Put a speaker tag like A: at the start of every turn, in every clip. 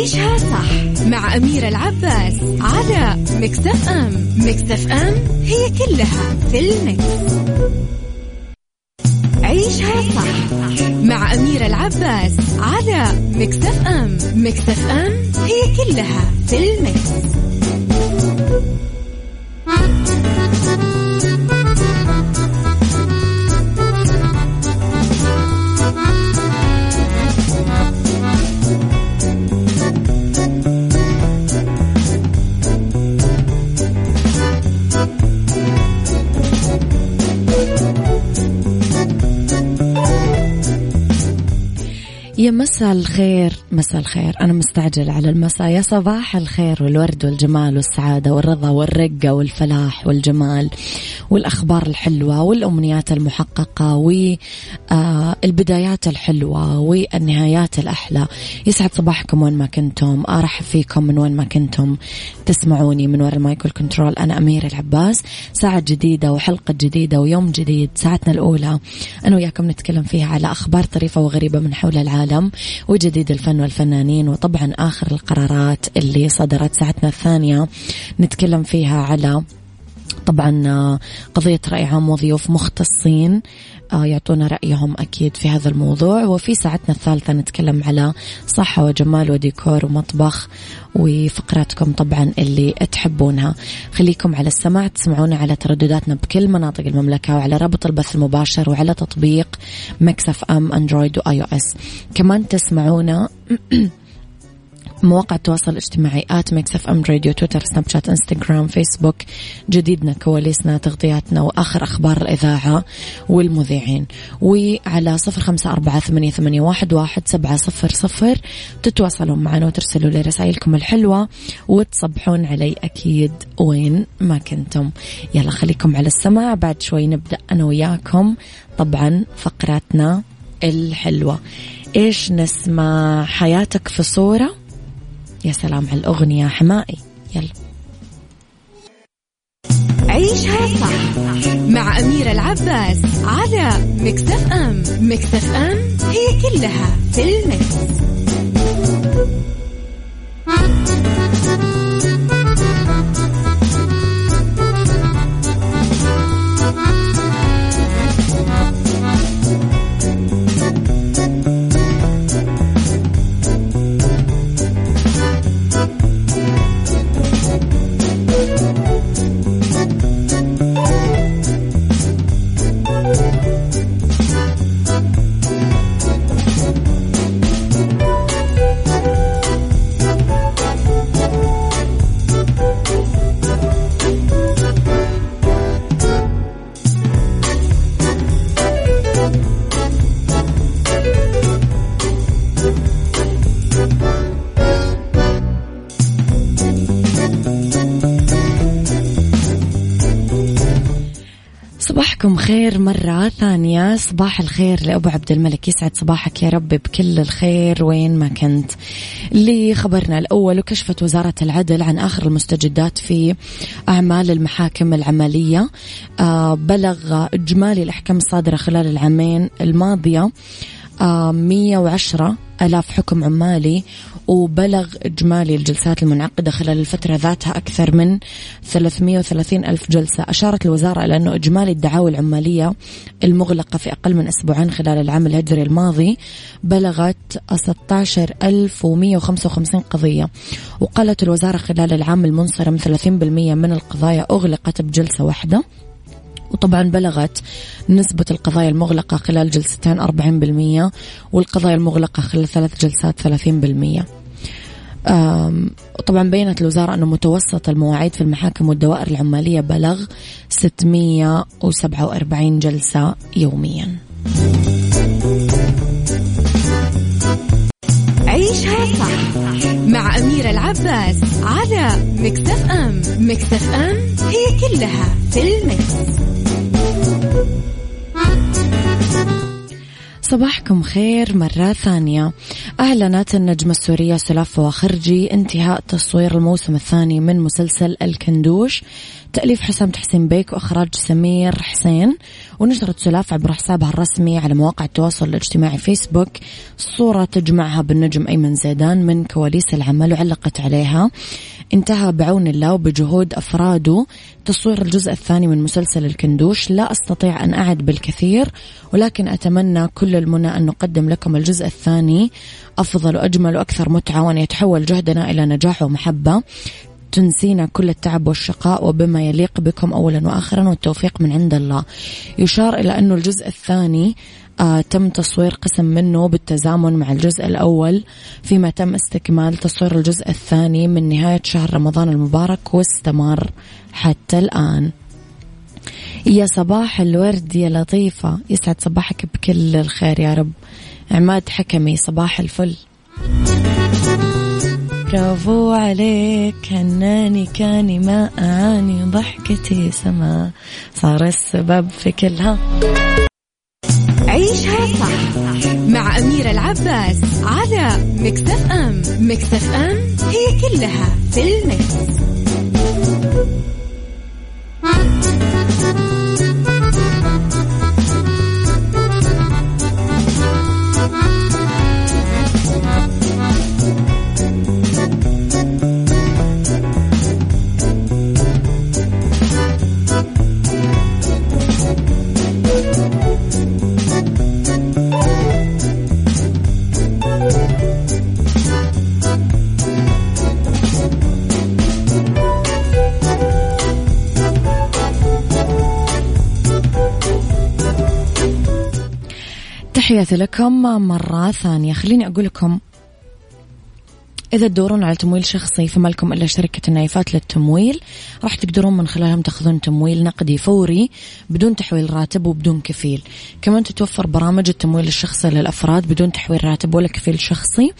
A: عيشها صح مع أميرة العباس على مكتف أم مكتف أم هي كلها في المكس. عيشها صح مع أميرة العباس على مكتف أم مكتف أم هي كلها في المكس.
B: يا مساء الخير مساء الخير. أنا مستعجل على المساء. يا صباح الخير والورد والجمال والسعادة والرضا والرقة والفلاح والجمال والأخبار الحلوة والأمنيات المحققة والبدايات الحلوة والنهايات الأحلى. يسعد صباحكم وين ما كنتم. أرحب فيكم من وين ما كنتم. تسمعوني من وراء المايكل كنترول أنا أمير العباس. ساعة جديدة وحلقة جديدة ويوم جديد. ساعتنا الأولى. أنا وياكم نتكلم فيها على أخبار طريفة وغريبة من حول العالم. وجديد الفن والفنانين وطبعا آخر القرارات اللي صدرت ساعتنا الثانية. نتكلم فيها على طبعا قضية رأي عام وضيوف مختصين يعطونا رأيهم أكيد في هذا الموضوع. وفي ساعتنا الثالثة نتكلم على صحة وجمال وديكور ومطبخ وفقراتكم طبعا اللي تحبونها. خليكم على السماع تسمعونا على تردداتنا بكل مناطق المملكة وعلى رابط البث المباشر وعلى تطبيق ميكس إف إم أندرويد وآي أو إس. كمان تسمعونا مواقع التواصل الاجتماعي at ميكس إف إم راديو تويتر سناب شات إنستغرام فيسبوك. جديدنا كواليسنا تغطياتنا وآخر أخبار الإذاعة والمذيعين. وعلى صفر خمسة أربعة ثمانية, ثمانية واحد, واحد سبعة صفر صفر. تتواصلون معنا وترسلوا لي رسائلكم الحلوة وتصبحون علي أكيد وين ما كنتم. يلا خليكم على السماع بعد شوي نبدأ أنا وياكم. طبعا فقراتنا الحلوة. إيش نسمع؟ حياتك في صورة. يا سلام على الأغنية حمائي. يلا.
A: عيشها صح مع أميرة العباس على مكتف أم. مكتف أم هي كلها في المكس.
B: صباحكم خير مرة ثانية. صباح الخير لأبو عبد الملك. يسعد صباحك يا رب بكل الخير. وين ما كنت. لخبرنا الأول وكشفت وزارة العدل عن آخر المستجدات في أعمال المحاكم العملية. آه بلغ إجمالي الأحكام الصادرة خلال العامين الماضية. آه 110 ألاف حكم عمالي وبلغ إجمالي الجلسات المنعقدة خلال الفترة ذاتها أكثر من 330 ألف جلسة. أشارت الوزارة إلى أنه إجمالي الدعاوى العمالية المغلقة في أقل من أسبوعين خلال العام الهجري الماضي بلغت 16155 قضية. وقالت الوزارة خلال العام المنصرم 30% من القضايا أغلقت بجلسة واحدة. وطبعا بلغت نسبة القضايا المغلقة خلال جلستين 40% والقضايا المغلقة خلال ثلاث جلسات 30% طبعا بينت الوزارة أن متوسط المواعيد في المحاكم والدوائر العمالية بلغ 647 جلسة يوميا. عيشها صح.
A: العباس على مكتف أم. مكتف أم هي كلها في المكس.
B: صباحكم خير مرة ثانية. أعلنت النجمة السورية سلاف وخرجي انتهاء تصوير الموسم الثاني من مسلسل الكندوش. تأليف حسام تحسين بيك وإخراج سمير حسين. ونشرت سلاف عبر حسابها الرسمي على مواقع التواصل الاجتماعي فيسبوك. صورة تجمعها بالنجم أيمن زيدان من كواليس العمل وعلقت عليها. انتهى بعون الله وبجهود أفراده. تصوير الجزء الثاني من مسلسل الكندوش. لا أستطيع أن أعد بالكثير ولكن أتمنى كل المنى أن نقدم لكم الجزء الثاني. أفضل وأجمل وأكثر متعة وأن يتحول جهدنا إلى نجاح ومحبة. تنسينا كل التعب والشقاء وبما يليق بكم أولا وآخرا والتوفيق من عند الله. يشار إلى أنه الجزء الثاني آه تم تصوير قسم منه بالتزامن مع الجزء الأول. فيما تم استكمال تصوير الجزء الثاني من نهاية شهر رمضان المبارك واستمر حتى الآن. يا صباح الورد يا لطيفة. يسعد صباحك بكل الخير يا رب. عماد حكمي صباح الفل. برافو عليك هناني كاني ما أعاني ضحكتي سما. صار السبب في كلها.
A: عيشها صح مع أميرة العباس على مكتف أم. مكتف أم هي كلها في المكس.
B: تحياتي لكم مرة ثانية. خليني أقول لكم إذا تدورون على تمويل شخصي فما لكم إلا شركة النايفات للتمويل. راح تقدرون من خلالهم تأخذون تمويل نقدي فوري بدون تحويل راتب وبدون كفيل. كمان تتوفر برامج التمويل الشخصي للأفراد بدون تحويل راتب ولا كفيل شخصي.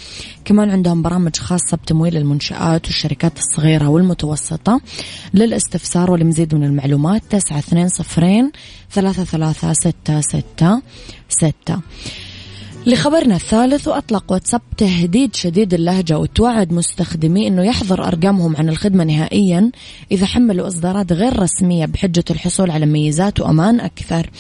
B: كمان عندهم برامج خاصة بتمويل المنشآت والشركات الصغيرة والمتوسطة للاستفسار ولمزيد من المعلومات. تسعة اثنين صفرين ثلاثة ثلاثة ستة ستة ستة. لخبرنا الثالث وأطلق واتساب تهديد شديد اللهجة وتوعد مستخدميه أنه يحظر أرقامهم عن الخدمة نهائيا إذا حملوا إصدارات غير رسمية بحجة الحصول على ميزات وأمان أكثر.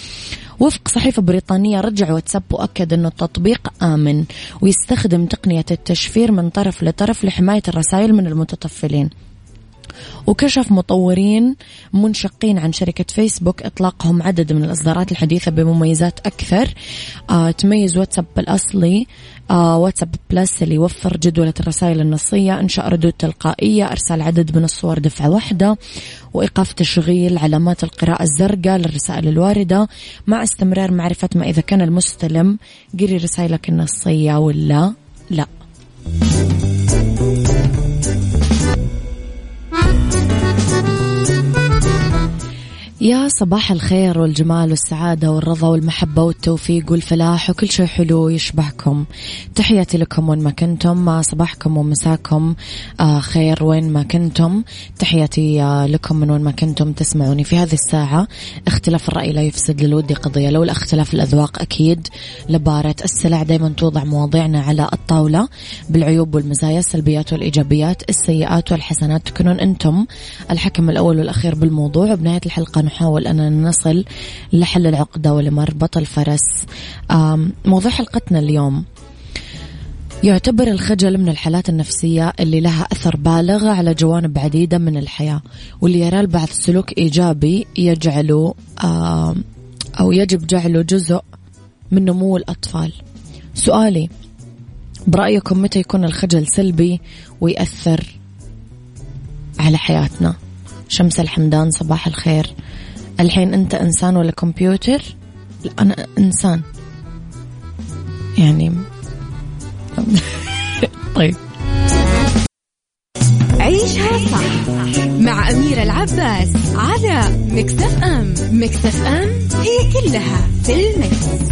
B: وفق صحيفة بريطانية رجع واتساب وأكد أنه التطبيق آمن ويستخدم تقنية التشفير من طرف لطرف لحماية الرسائل من المتطفلين. وكشف مطورين منشقين عن شركة فيسبوك إطلاقهم عدد من الإصدارات الحديثة بمميزات أكثر. آه تميز واتساب الأصلي آه واتساب بلس اللي يوفر جدولة الرسائل النصية إنشاء ردود تلقائية إرسال عدد من الصور دفعة واحدة وإيقاف تشغيل علامات القراءة الزرقاء للرسائل الواردة مع استمرار معرفة ما إذا كان المستلم قري رسائلك النصية ولا لا. يا صباح الخير والجمال والسعادة والرضا والمحبة والتوفيق والفلاح وكل شيء حلو يشبهكم. تحياتي لكم وين ما كنتم صباحكم ومساكم آه، خير وين ما كنتم. تحياتي آه، لكم من وين ما كنتم تسمعوني في هذه الساعة. اختلاف الرأي لا يفسد للود قضية لو الاختلاف الأذواق أكيد. لبارة السلع دايما توضع مواضيعنا على الطاولة. بالعيوب والمزايا السلبيات والإيجابيات السيئات والحسنات تكونون أنتم الحكم الأول والأخير بالموضوع. وبنهاية الحلقة نحاول أننا نصل لحل العقدة ولمربط الفرس. موضوع حلقتنا اليوم يعتبر الخجل من الحالات النفسية اللي لها أثر بالغ على جوانب عديدة من الحياة واللي يرى البعض سلوك إيجابي يجعله أو يجب جعله جزء من نمو الأطفال. سؤالي برأيكم متى يكون الخجل سلبي ويأثر على حياتنا؟ شمس الحمدان صباح الخير. الحين أنت إنسان ولا كمبيوتر؟ لا أنا إنسان. يعني طيب.
A: عيشها صح مع أميرة العباس على مكتف أم. مكتف أم هي كلها في المكس.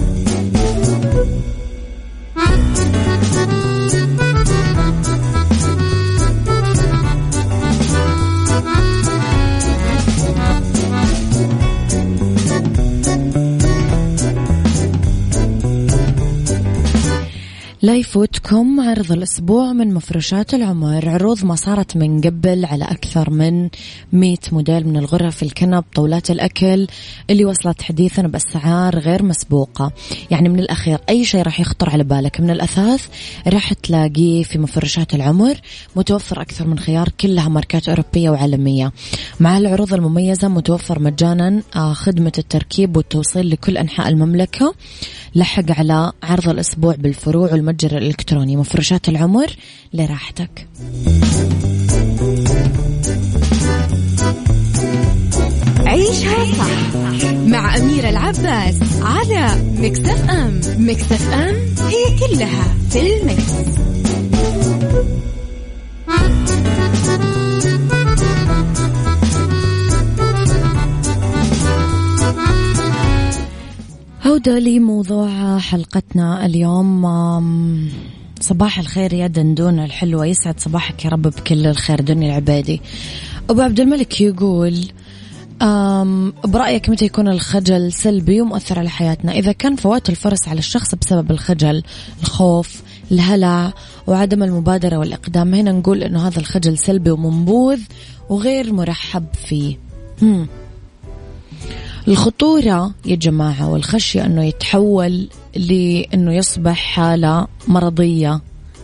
B: لا يفوتكم عرض الأسبوع من مفروشات العمر. عروض ما صارت من قبل على أكثر من 100 موديل من الغرف الكنب طاولات الأكل اللي وصلت حديثا بأسعار غير مسبوقة. يعني من الأخير أي شيء راح يخطر على بالك. من الأثاث راح تلاقيه في مفروشات العمر متوفر أكثر من خيار كلها ماركات أوروبية وعالمية. مع العروض المميزة متوفر مجانا آه، خدمة التركيب والتوصيل لكل أنحاء المملكة. لحق على عرض الأسبوع بالفروع والمتجر الإلكتروني. مفروشات العمر لراحتك.
A: عيشها صح مع أميرة العباس على مكتف أم. مكتف أم هي كلها في المكس.
B: عودة لموضوع حلقتنا اليوم. صباح الخير يا دندونة الحلوة. يسعد صباحك يا رب بكل الخير دنيا العبادي. أبو عبد الملك يقول برأيك متى يكون الخجل سلبي ومؤثر على حياتنا؟ إذا كان فوات الفرص على الشخص بسبب الخجل الخوف الهلع وعدم المبادرة والإقدام هنا نقول أنه هذا الخجل سلبي ومنبوذ وغير مرحب فيه. الخطورة يا جماعة والخشية أنه يتحول لأنه يصبح حالة مرضية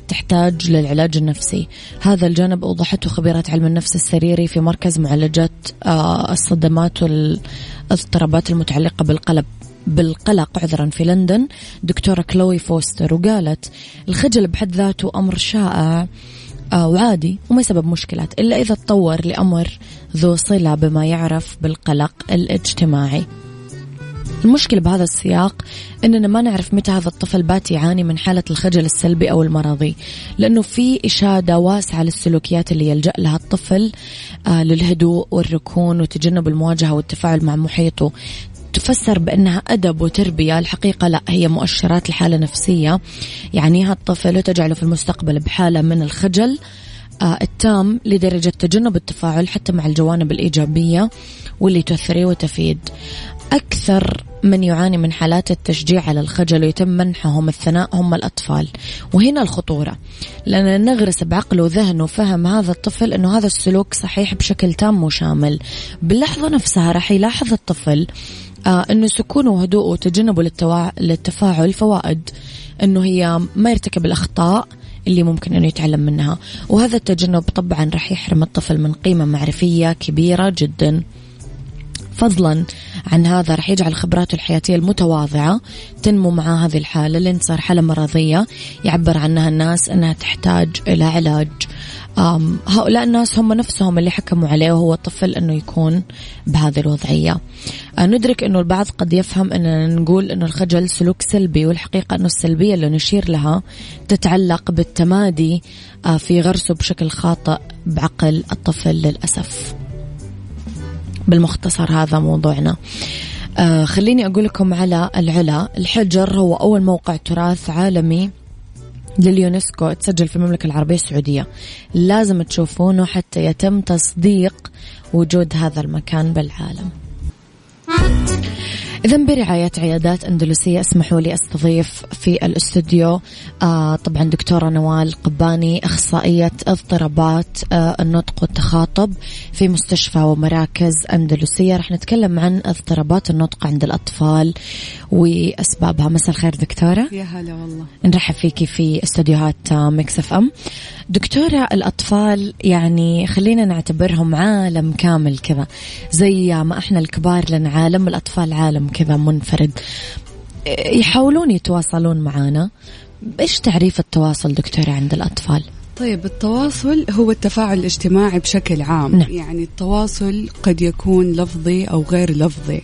B: تحتاج للعلاج النفسي. هذا الجانب أوضحته خبيرة علم النفس السريري في مركز معالجات آه، الصدمات والأضطرابات المتعلقة بالقلب بالقلق عذرا في لندن. دكتورة كلوي فوستر وقالت الخجل بحد ذاته أمر شائع آه، وعادي وما يسبب مشكلات إلا إذا تطور لأمر ذو صلة بما يعرف بالقلق الاجتماعي. المشكلة بهذا السياق أننا ما نعرف متى هذا الطفل بات يعاني من حالة الخجل السلبي أو المرضي لأنه في إشادة واسعة للسلوكيات اللي يلجأ لها الطفل آه للهدوء والركون وتجنب المواجهة والتفاعل مع محيطه. تفسر بأنها أدب وتربية الحقيقة لا هي مؤشرات لحالة نفسية. يعنيها الطفل وتجعله في المستقبل بحالة من الخجل التام لدرجة تجنب التفاعل حتى مع الجوانب الإيجابية واللي تثري وتفيد. أكثر من يعاني من حالات التشجيع على الخجل ويتم منحهم الثناء هم الأطفال. وهنا الخطورة. لأن نغرس بعقله وذهنه فهم هذا الطفل أنه هذا السلوك صحيح بشكل تام وشامل. باللحظة نفسها راح يلاحظ الطفل آه أنه سكونه وهدوءه وتجنبه. للتفاعل فوائد. أنه هي ما يرتكب الأخطاء اللي ممكن أنه يتعلم منها. وهذا التجنب طبعا راح يحرم الطفل من قيمة معرفية كبيرة جدا. فضلا عن هذا رح يجعل خبراته الحياتية المتواضعة تنمو مع هذه الحالة. لين صار حالة مرضية يعبر عنها الناس أنها تحتاج إلى علاج. هؤلاء الناس هم نفسهم اللي حكموا عليه وهو الطفل أنه يكون بهذه الوضعية. آه، ندرك أنه البعض قد يفهم أننا نقول أنه الخجل سلوك سلبي والحقيقة أنه السلبية اللي نشير لها تتعلق بالتمادي آه، في غرسه بشكل خاطئ بعقل الطفل للأسف. بالمختصر هذا موضوعنا. آه خليني أقول لكم على العلا. الحجر هو أول موقع تراث عالمي لليونسكو تسجل في المملكة العربية السعودية. لازم تشوفونه حتى يتم تصديق وجود هذا المكان بالعالم. إذا برعاية عيادات أندلسية اسمحوا لي أستضيف في الاستوديو آه طبعا دكتورة نوال قباني أخصائية اضطرابات آه النطق والتخاطب في مستشفى ومراكز أندلسية. رح نتكلم عن اضطرابات النطق عند الأطفال وأسبابها. مساء الخير دكتورة.
C: يا هلا والله.
B: نرحب فيكي في استوديوهات ميكس إف إم. دكتورة الأطفال يعني خلينا نعتبرهم عالم كامل كذا زي ما إحنا الكبار لنا عالم الأطفال عالم كذا منفرد يحاولون يتواصلون معنا إيش تعريف التواصل دكتورة عند الأطفال؟
C: طيب التواصل هو التفاعل الاجتماعي بشكل عام نعم. يعني التواصل قد يكون لفظي أو غير لفظي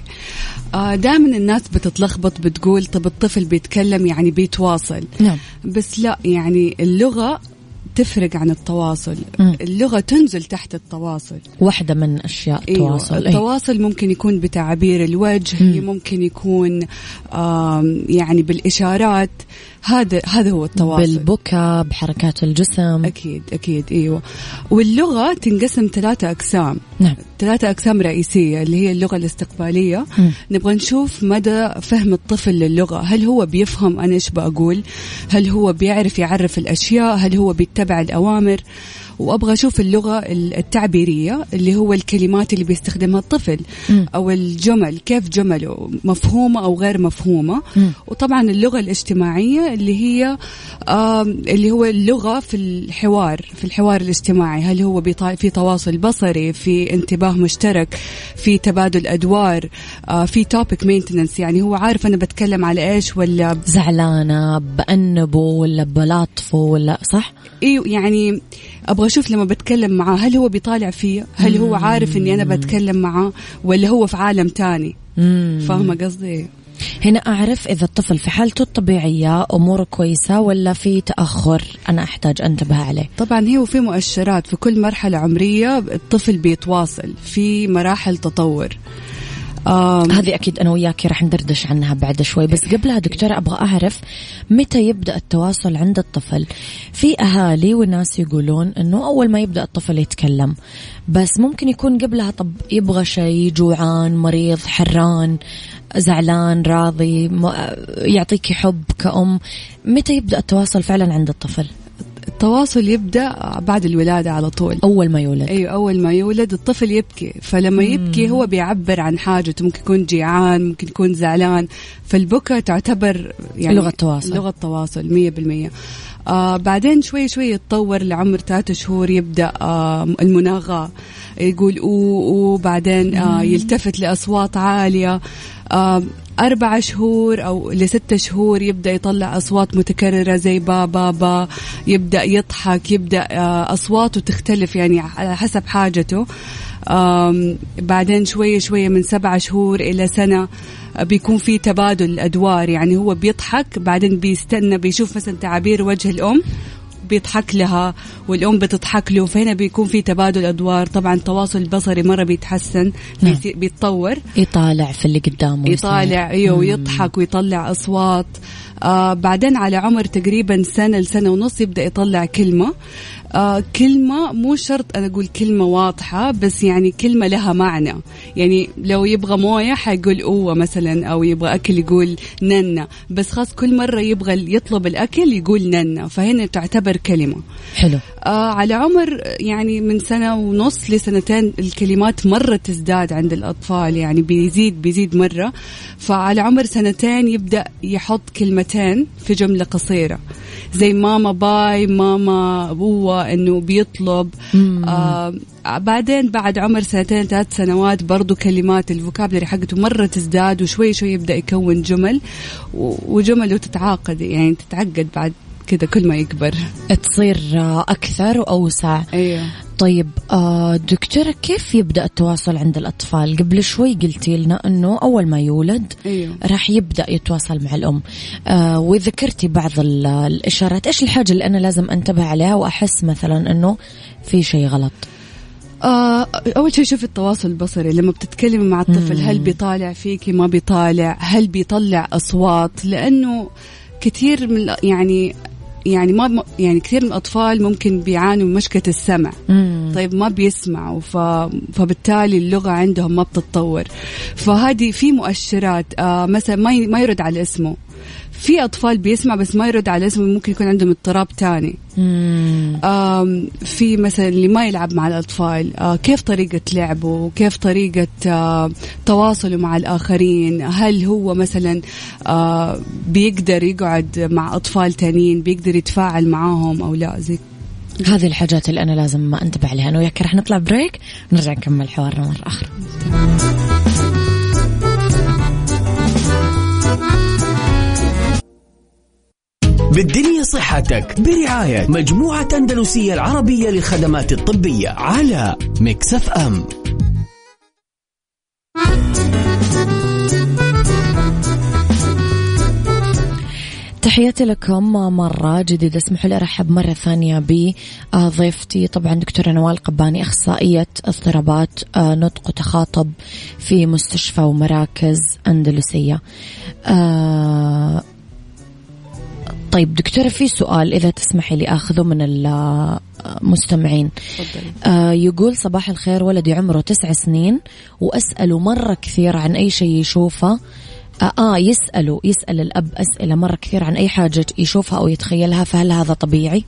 C: آه دائما الناس بتتلخبط بتقول طب الطفل بيتكلم يعني بيتواصل
B: نعم.
C: بس لا يعني اللغة تفرق عن التواصل م. اللغة تنزل تحت التواصل
B: واحدة من أشياء التواصل
C: أيوة. التواصل ممكن يكون بتعابير الوجه م. ممكن يكون يعني بالإشارات هذا هذا هو التواصل.
B: بالبكاء بحركات الجسم.
C: أكيد أكيد إيوه. واللغة تنقسم ثلاثة أقسام.
B: نعم.
C: ثلاثة أقسام رئيسية اللي هي اللغة الاستقبالية. م. نبغى نشوف مدى فهم الطفل للغة. هل هو بيفهم أنا إيش بقول؟ هل هو بيعرف يعرف الأشياء؟ هل هو بيتبع الأوامر؟ وأبغى أشوف اللغة التعبيرية اللي هو الكلمات اللي بيستخدمها الطفل م. أو الجمل كيف جمله مفهومة أو غير مفهومة م. وطبعا اللغة الاجتماعية اللي هي آه اللي هو اللغة في الحوار في الحوار الاجتماعي هل هو في تواصل بصري في انتباه مشترك في تبادل أدوار آه في topic maintenance يعني هو عارف أنا بتكلم على إيش ولا
B: زعلانة بأنبه ولا بلاطفه ولا صح
C: إيوه يعني أبغى أشوف لما بتكلم معاه هل هو بيطالع فيا؟ هل هو عارف إني أنا بتكلم معاه؟ ولا هو في عالم تاني؟ فاهمة قصدي؟
B: هنا أعرف إذا الطفل في حالته الطبيعية أموره كويسة ولا في تأخر. أنا أحتاج أنتبه عليه.
C: طبعا هو في مؤشرات في كل مرحلة عمرية الطفل بيتواصل في مراحل تطور.
B: هذه أكيد أنا وياك راح ندردش عنها بعد شوي. بس قبلها دكتورة أبغى أعرف متى يبدأ التواصل عند الطفل؟ في أهالي والناس يقولون أنه أول ما يبدأ الطفل يتكلم بس ممكن يكون قبلها طب يبغى شيء جوعان مريض حران زعلان راضي يعطيك حب كأم. متى يبدأ التواصل فعلا عند الطفل؟
C: التواصل يبدأ بعد الولادة على طول.
B: أول ما يولد.
C: أيوه أول ما يولد الطفل يبكي. فلما مم. يبكي هو بيعبر عن حاجته. ممكن يكون جيعان ممكن يكون زعلان. فالبكا تعتبر
B: يعني لغة تواصل.
C: لغة تواصل 100% آه بعدين شوي شوي يتطور لعمر ثلاثة شهور يبدأ آه المناغاه يقول أو وبعدين آه يلتفت لأصوات عالية. آه أربع شهور أو لستة شهور يبدأ يطلع أصوات متكررة زي با با با يبدأ يضحك يبدأ آه، أصواته تختلف يعني على حسب حاجته. بعدين شوية شوية من سبعة شهور إلى سنة آه، بيكون في تبادل أدوار. يعني هو بيضحك بعدين بيستنى بيشوف مثلا تعابير وجه الأم بيضحك لها والأم بتضحك له فهنا بيكون في تبادل أدوار. طبعا التواصل البصري مرة بيتحسن نعم. بيتطور.
B: يطالع في اللي قدامه
C: يطالع أيوه ويضحك ويطلع أصوات. آه بعدين على عمر تقريبا سنة لسنة ونص يبدأ يطلع كلمة. آه كلمة مو شرط أنا أقول كلمة واضحة بس يعني كلمة لها معنى. يعني لو يبغى موية حيقول أوة مثلا أو يبغى أكل يقول ننا بس خاص كل مرة يبغى يطلب الأكل يقول ننا فهنا تعتبر كلمة.
B: حلو.
C: آه على عمر يعني من سنة ونص لسنتين الكلمات مرة تزداد عند الأطفال. يعني بيزيد بيزيد مرة. فعلى عمر سنتين يبدأ يحط كلمتين في جملة قصيرة. زي ماما باي ماما إنه بيطلب. آه بعدين بعد عمر سنتين ثلاث سنوات برضو كلمات ال vocabulary حقته مرة تزداد وشوي شوي يبدأ يكون جمل وجمله تتعاقد يعني تتعقد بعد كذا كل ما يكبر.
B: تصير أكثر وأوسع.
C: أيوه
B: طيب آه، دكتورة كيف يبدأ التواصل عند الأطفال؟ قبل شوي قلتي لنا أنه أول ما يولد
C: أيوه.
B: راح يبدأ يتواصل مع الأم. آه وذكرتي بعض الإشارات. إيش الحاجة اللي أنا لازم أنتبه عليها وأحس مثلا أنه في شيء غلط؟
C: آه أول شيء شوف التواصل البصري. لما بتتكلمي مع الطفل هل بيطالع فيكي ما بيطالع. هل بيطلع أصوات؟ لأنه كثير من يعني يعني ما يعني كثير من الأطفال ممكن بيعانوا من مشكلة السمع.
B: مم.
C: طيب ما بيسمعوا ف... فبالتالي اللغة عندهم ما بتتطور. فهذه في مؤشرات آه مثلا ما ي... ما يرد على اسمه. في أطفال بيسمع بس ما يرد على اسمه ممكن يكون عندهم اضطراب تاني. في مثلا اللي ما يلعب مع الأطفال آه كيف طريقة لعبه؟ كيف طريقة آه تواصله مع الآخرين؟ هل هو مثلا آه بيقدر يقعد مع أطفال تانيين بيقدر يتفاعل معاهم أو لا؟ زي
B: هذه الحاجات اللي أنا لازم أنتبه عليها. أنا وياك رح نطلع بريك نرجع نكمل حوارنا مرة أخرى.
D: بالدنيا صحتك برعاية مجموعة أندلسية العربية للخدمات الطبية على مكسف أم.
B: تحياتي لكم مرة جديدة. اسمحوا لي أرحب مرة ثانية بضيفتي. طبعا دكتورة نوال قباني أخصائية اضطرابات آه، نطق وتخاطب في مستشفى ومراكز أندلسية. آه، طيب دكتورة في سؤال إذا تسمحي لي آخذه من المستمعين. آه يقول صباح الخير ولدي عمره تسع سنين وأسأله مرة كثير عن أي شيء يشوفه. آه, آه يسأله يسأل الأب أسئلة مرة كثير عن أي حاجة يشوفها أو يتخيلها فهل هذا طبيعي؟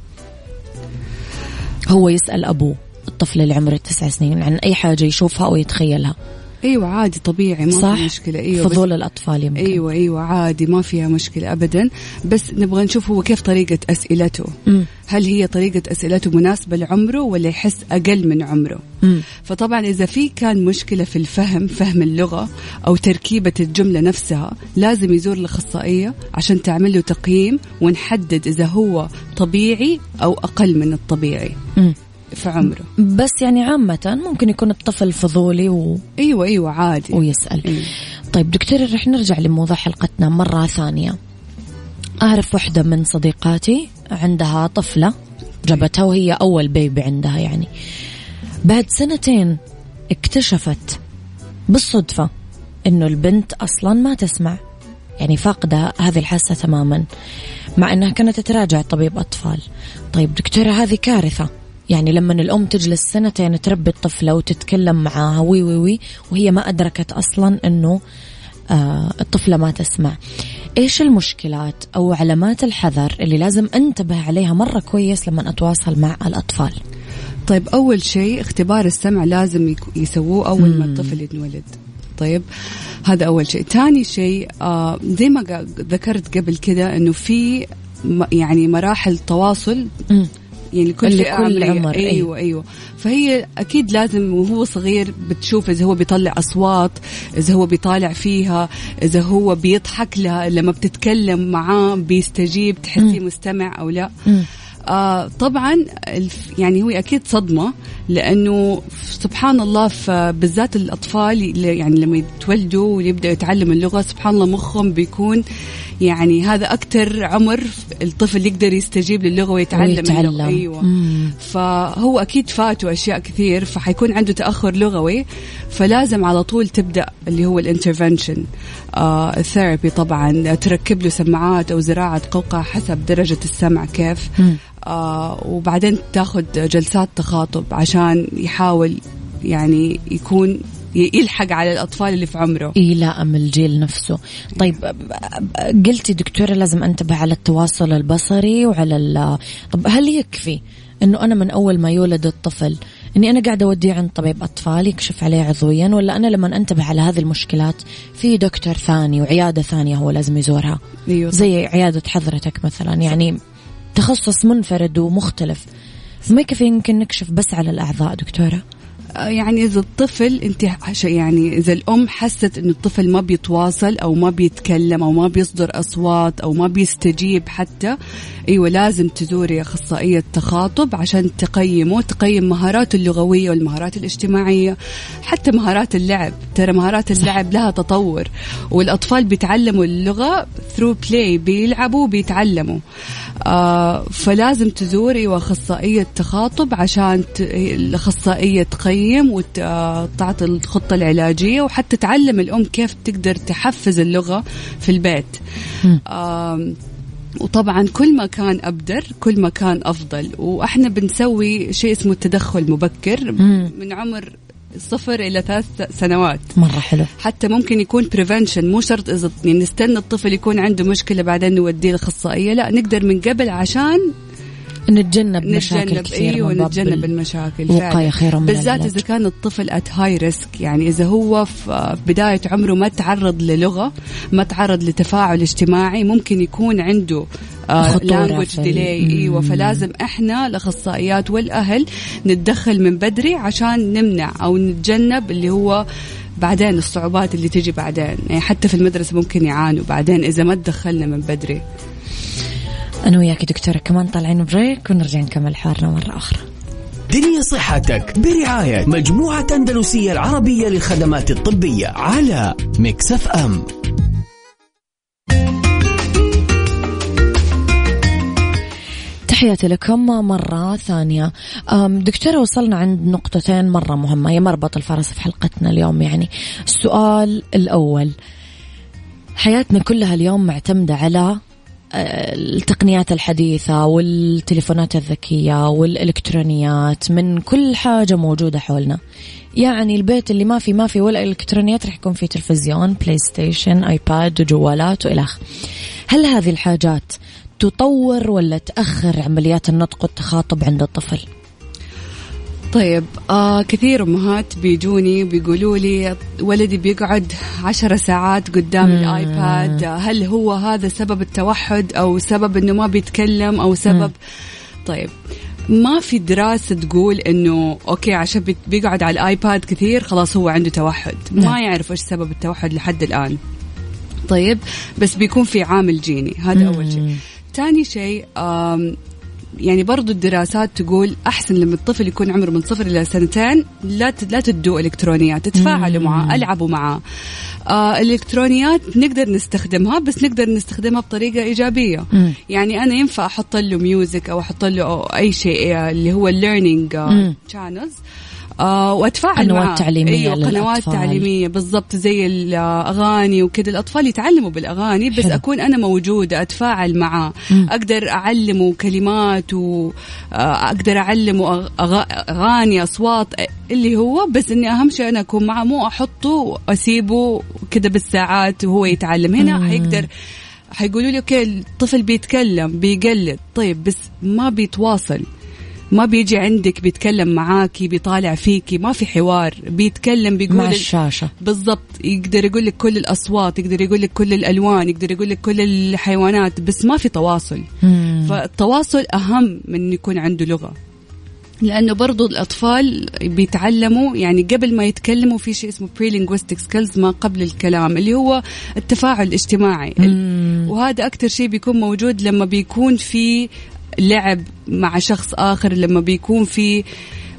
B: هو يسأل أبوه الطفل اللي عمره تسع سنين عن أي حاجة يشوفها أو يتخيلها.
C: أيوه عادي طبيعي ما صح؟ في مشكلة. أيوه
B: فضول الأطفال يمكن.
C: أيوه أيوه عادي ما فيها مشكلة ابدا. بس نبغى نشوف هو كيف طريقة أسئلته.
B: م.
C: هل هي طريقة أسئلته مناسبة لعمره ولا يحس أقل من عمره؟
B: م.
C: فطبعا إذا في كان مشكلة في الفهم فهم اللغة أو تركيبة الجملة نفسها لازم يزور الأخصائية عشان تعمل له تقييم ونحدد إذا هو طبيعي أو أقل من الطبيعي.
B: م.
C: في عمره.
B: بس يعني عامة ممكن يكون الطفل فضولي و...
C: أيوه أيوه عادي.
B: ويسأل.
C: أيوة.
B: طيب دكتور رح نرجع لموضوع حلقتنا مرة ثانية. أعرف واحدة من صديقاتي عندها طفلة جابتها وهي أول بيبي عندها يعني. بعد سنتين اكتشفت بالصدفة إنه البنت أصلا ما تسمع. يعني فاقدة هذه الحاسة تماما مع أنها كانت تراجع طبيب أطفال. طيب دكتورة هذه كارثة. يعني لما الأم تجلس سنتين تربي الطفلة وتتكلم معاها وي وي وي وهي ما أدركت أصلا أنه آه الطفلة ما تسمع. إيش المشكلات أو علامات الحذر اللي لازم أنتبه عليها مرة كويس لما أتواصل مع الأطفال؟
C: طيب أول شيء اختبار السمع لازم يسووه أول ما الطفل ينولد طيب هذا أول شيء. ثاني شيء آه زي ما ذكرت قبل كده أنه في يعني مراحل تواصل. يعني لكل
B: كل عمر
C: أيوة, أيوة أيوة. فهي أكيد لازم وهو صغير بتشوف إذا هو بيطلع أصوات إذا هو بيطالع فيها إذا هو بيضحك لها لما بتتكلم معاه بيستجيب تحسيه مستمع أو لا.
B: م.
C: آه طبعا يعني هو أكيد صدمة لأنه سبحان الله بالذات الأطفال يعني لما يتولدوا ويبداوا يتعلموا اللغة سبحان الله مخهم بيكون يعني هذا أكثر عمر الطفل يقدر يستجيب للغة ويتعلم,
B: ويتعلم.
C: اللغة أيوه
B: مم.
C: فهو أكيد فاته أشياء كثير فحيكون عنده تأخر لغوي فلازم على طول تبدأ اللي هو ال intervention آه ال therapy طبعا تركب له سماعات أو زراعة قوقعة حسب درجة السمع كيف
B: مم.
C: آه وبعدين تاخذ جلسات تخاطب عشان يحاول يعني يكون يلحق على الأطفال اللي في عمره.
B: يلائم الجيل نفسه. طيب قلتي دكتورة لازم أنتبه على التواصل البصري وعلى ال... طب هل يكفي أنه أنا من أول ما يولد الطفل إني أنا قاعدة أوديه عند طبيب أطفال يكشف عليه عضويا ولا أنا لما أنتبه على هذه المشكلات في دكتور ثاني وعيادة ثانية هو لازم يزورها؟
C: أيوة.
B: زي عيادة حضرتك مثلا يعني تخصص منفرد ومختلف. ما يكفي يمكن نكشف بس على الأعضاء دكتورة؟
C: يعني إذا الطفل أنت يعني إذا الأم حست إنه الطفل ما بيتواصل أو ما بيتكلم أو ما بيصدر أصوات أو ما بيستجيب حتى أيوه لازم تزوري أخصائية تخاطب عشان تقيمه تقيم مهاراته اللغوية والمهارات الاجتماعية حتى مهارات اللعب. ترى مهارات اللعب لها تطور والأطفال بيتعلموا اللغة ثرو بلاي بيلعبوا بيتعلموا فلازم تزوري وأخصائية تخاطب عشان الأخصائية تقيم وتعطي الخطة العلاجية وحتى تعلم الأم كيف تقدر تحفز اللغة في البيت. آه وطبعا كل ما كان أبدر كل ما كان أفضل. وإحنا بنسوي شيء اسمه التدخل مبكر من عمر صفر إلى ثلاث سنوات.
B: مرة حلو.
C: حتى ممكن يكون prevention مو شرط إذا يعني نستنى الطفل يكون عنده مشكلة بعدين نوديه الاخصائيه لا نقدر من قبل عشان
B: نتجنب مشاكل
C: نتجنب
B: كثير
C: أيوه نتجنب المشاكل
B: وقاية خير من
C: بالذات إذا كان الطفل at high risk يعني إذا هو في بداية عمره ما تعرض للغة ما تعرض لتفاعل اجتماعي ممكن يكون عنده language delay أيوه فلازم إحنا الأخصائيات والأهل نتدخل من بدري عشان نمنع أو نتجنب اللي هو بعدين الصعوبات اللي تجي بعدين. يعني حتى في المدرسة ممكن يعانوا بعدين إذا ما تدخلنا من بدري.
B: أنا وياك دكتورة كمان طالعين break ونرجع نكمل حوارنا مرة أخرى.
D: دنيا صحتك برعاية مجموعة أندلسية العربية للخدمات الطبية على مكسف أم.
B: تحياتي لكم مرة ثانية. دكتورة وصلنا عند نقطتين مرة مهمة هي مربط الفرس في حلقتنا اليوم يعني. السؤال الأول حياتنا كلها اليوم معتمدة على التقنيات الحديثة والتليفونات الذكية والإلكترونيات من كل حاجة موجودة حولنا يعني البيت اللي ما في ما في ولا إلكترونيات راح يكون فيه تلفزيون بلاي ستيشن iPad وجوالات وإلى هل هذه الحاجات تطور ولا تأخر عمليات النطق والتخاطب عند الطفل؟
C: طيب آه كثير أمهات بيجوني بيقولوا لي ولدي بيقعد عشر ساعات قدام مم. ال iPad. هل هو هذا سبب التوحد أو سبب إنه ما بيتكلم أو سبب؟ مم. طيب ما في دراسة تقول إنه okay عشان بيقعد على ال iPad كثير خلاص هو عنده توحد. ما نعم. يعرف إيش سبب التوحد لحد الآن. طيب بس بيكون في عامل جيني. هذا أول شيء. ثاني شيء يعني برضو الدراسات تقول أحسن لما الطفل يكون عمره من صفر إلى سنتين لا لا تدوا إلكترونيات تتفاعلوا معه ألعبوا معه. آه الإلكترونيات نقدر نستخدمها بس نقدر نستخدمها بطريقة إيجابية. مم. يعني أنا ينفع أحط له music أو أحط له أي شيء اللي هو ال learning channels آه واتفاعل
B: قنوات معاه. تعليمية
C: إيوه قنوات تعليمية بالضبط زي الأغاني وكذا. الأطفال يتعلموا بالأغاني بس حلو. أكون أنا موجودة أتفاعل معاه أقدر أعلمه كلمات واقدر أعلمه أغاني أصوات اللي هو بس إني أهم شيء أنا أكون معه مو أحطه وأسيبه كذا بالساعات وهو يتعلم. هنا مم. حيقدر حيقولوا لي أوكي الطفل بيتكلم بيقلد. طيب بس ما بيتواصل. ما بيجي عندك بيتكلم معاكي بيطالع فيكي ما في حوار بيتكلم بيقول
B: مع الشاشة
C: بالضبط يقدر يقول لك كل الأصوات يقدر يقول لك كل الألوان يقدر يقول لك كل الحيوانات بس ما في تواصل مم. فالتواصل أهم من يكون عنده لغة لأنه برضو الأطفال بيتعلموا يعني قبل ما يتكلموا في شيء اسمه pre-linguistic skills ما قبل الكلام اللي هو التفاعل الاجتماعي مم. وهذا أكثر شيء بيكون موجود لما بيكون في لعب مع شخص آخر لما بيكون في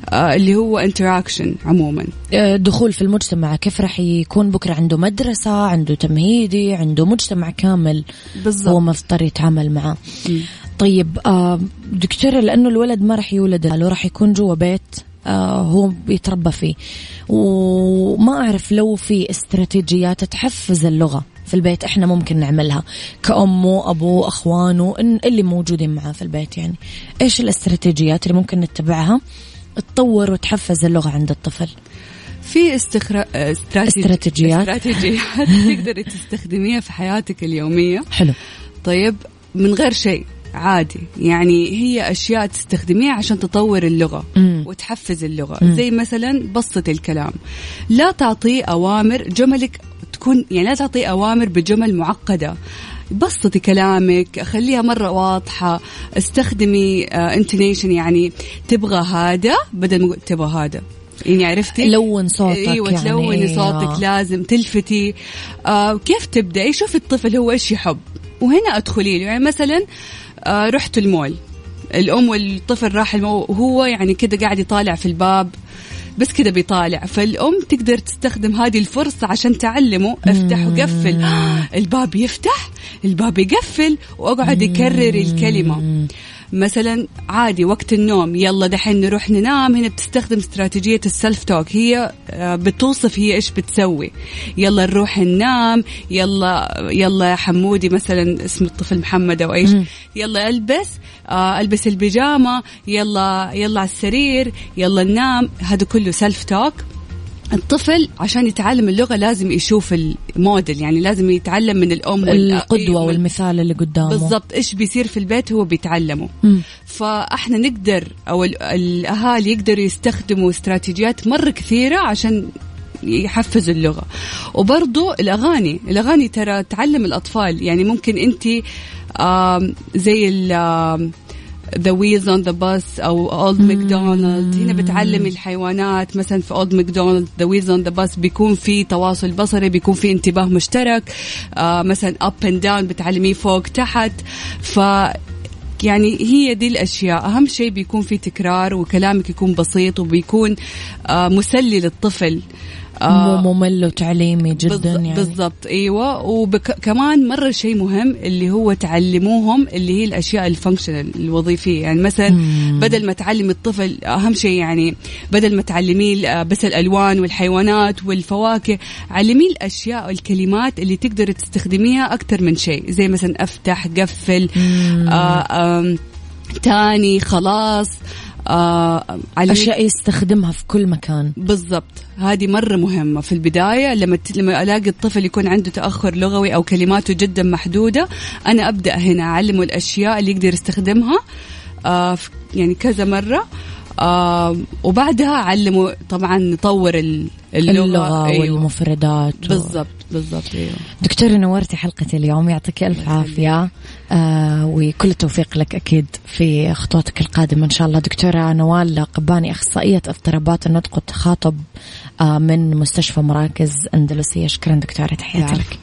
C: آه اللي هو interaction عموما.
B: آه، دخول في المجتمع كيف راح يكون بكرة؟ عنده مدرسة عنده تمهيدي عنده مجتمع كامل بالضبط. هو مضطر يتعامل معه. م. طيب آه دكتورة لأنه الولد ما راح يولد له راح يكون جوا بيت هو بيتربى فيه. وما أعرف لو في استراتيجيات تحفز اللغة. في البيت إحنا ممكن نعملها كأمه أبوه أخوانه اللي موجودين معاه في البيت يعني. إيش الاستراتيجيات اللي ممكن نتبعها؟ تطور وتحفز اللغة عند الطفل.
C: في استخرا... استراتيجيات. استراتيجيات تقدري تستخدميها في حياتك اليومية.
B: حلو.
C: طيب من غير شيء عادي. يعني هي أشياء تستخدميها عشان تطور اللغة مم. وتحفز اللغة. مم. زي مثلا بسط الكلام. لا تعطيه أوامر جملك تكون يعني لا تعطي أوامر بجمل معقدة. بسطي كلامك خليها مرة واضحة. استخدمي انتونيشن آه، يعني تبغى هذا بدل ما تبغى هذا. يعني عرفتي؟
B: لون صوتك
C: أيوه
B: يعني.
C: تلوني صوتك آه. لازم تلفتي. آه كيف تبدأي؟ شوفي الطفل هو إيش يحب. وهنا أدخلي له. يعني مثلا آه رحت المول. الأم والطفل راح المول وهو يعني كده قاعد يطالع في الباب. بس كذا بيطالع. فالأم تقدر تستخدم هذه الفرصة عشان تعلمه. افتح وقفل. الباب يفتح الباب يقفل وأقعد يكرر الكلمة. مثلا عادي وقت النوم يلا دحين نروح ننام هنا بتستخدم استراتيجية السلف توك هي آه، بتوصف هي إيش بتسوي. يلا نروح ننام يلا يلا يا حمودي مثلا اسم الطفل محمد أو إيش يلا ألبس آه ألبس البيجامة يلا يلا على السرير يلا ننام. هذا كله سلف توك الطفل عشان يتعلم اللغة لازم يشوف الموديل يعني لازم يتعلم من الأم
B: القدوة والمثال اللي قدامه.
C: بالضبط إيش بيصير في البيت هو بيتعلمه. م. فإحنا نقدر أو الأهالي يقدروا يستخدموا استراتيجيات مرة كثيرة عشان يحفزوا اللغة. وبرضو الأغاني الأغاني ترى تعلم الأطفال يعني ممكن أنت زي The Wheels on the Bus أو Old MacDonald هنا بتعلمي الحيوانات مثلا في Old MacDonald The Wheels on the Bus بيكون في تواصل بصري بيكون في انتباه مشترك. آه مثلا up and down بتعلميه فوق تحت. ف يعني هي دي الأشياء. أهم شيء بيكون في تكرار وكلامك يكون بسيط وبيكون آه مسلي للطفل.
B: آه ممل وتعليمي جدا يعني.
C: بالضبط إيوه. وكمان مرة شيء مهم اللي هو تعلموهم اللي هي الأشياء ال functional الوظيفية. يعني مثلا مم. بدل ما تعلم الطفل أهم شيء يعني بدل ما تعلميه آه، بس الألوان والحيوانات والفواكه علميه الأشياء والكلمات اللي تقدر تستخدميها أكثر من شيء. زي مثلا أفتح قفل آه تاني خلاص.
B: آه أشياء يستخدمها في كل مكان.
C: بالضبط. هذه مرة مهمة في البداية لما لما ألاقي الطفل يكون عنده تأخر لغوي أو كلماته جدا محدودة أنا أبدأ هنا أعلمه الأشياء اللي يقدر يستخدمها آه يعني كذا مرة. آه وبعدها علموا طبعا نطور اللغة,
B: اللغة أيوة. والمفردات
C: بالضبط بالضبط أيوة.
B: دكتورة نورتي حلقة اليوم يعطيك ألف عافية. آه وكل التوفيق لك أكيد في خطواتك القادمة إن شاء الله. دكتورة نوال قباني أخصائية اضطرابات النطق والتخاطب آه من مستشفى مراكز أندلسية. شكرا دكتورة تحياتي لك.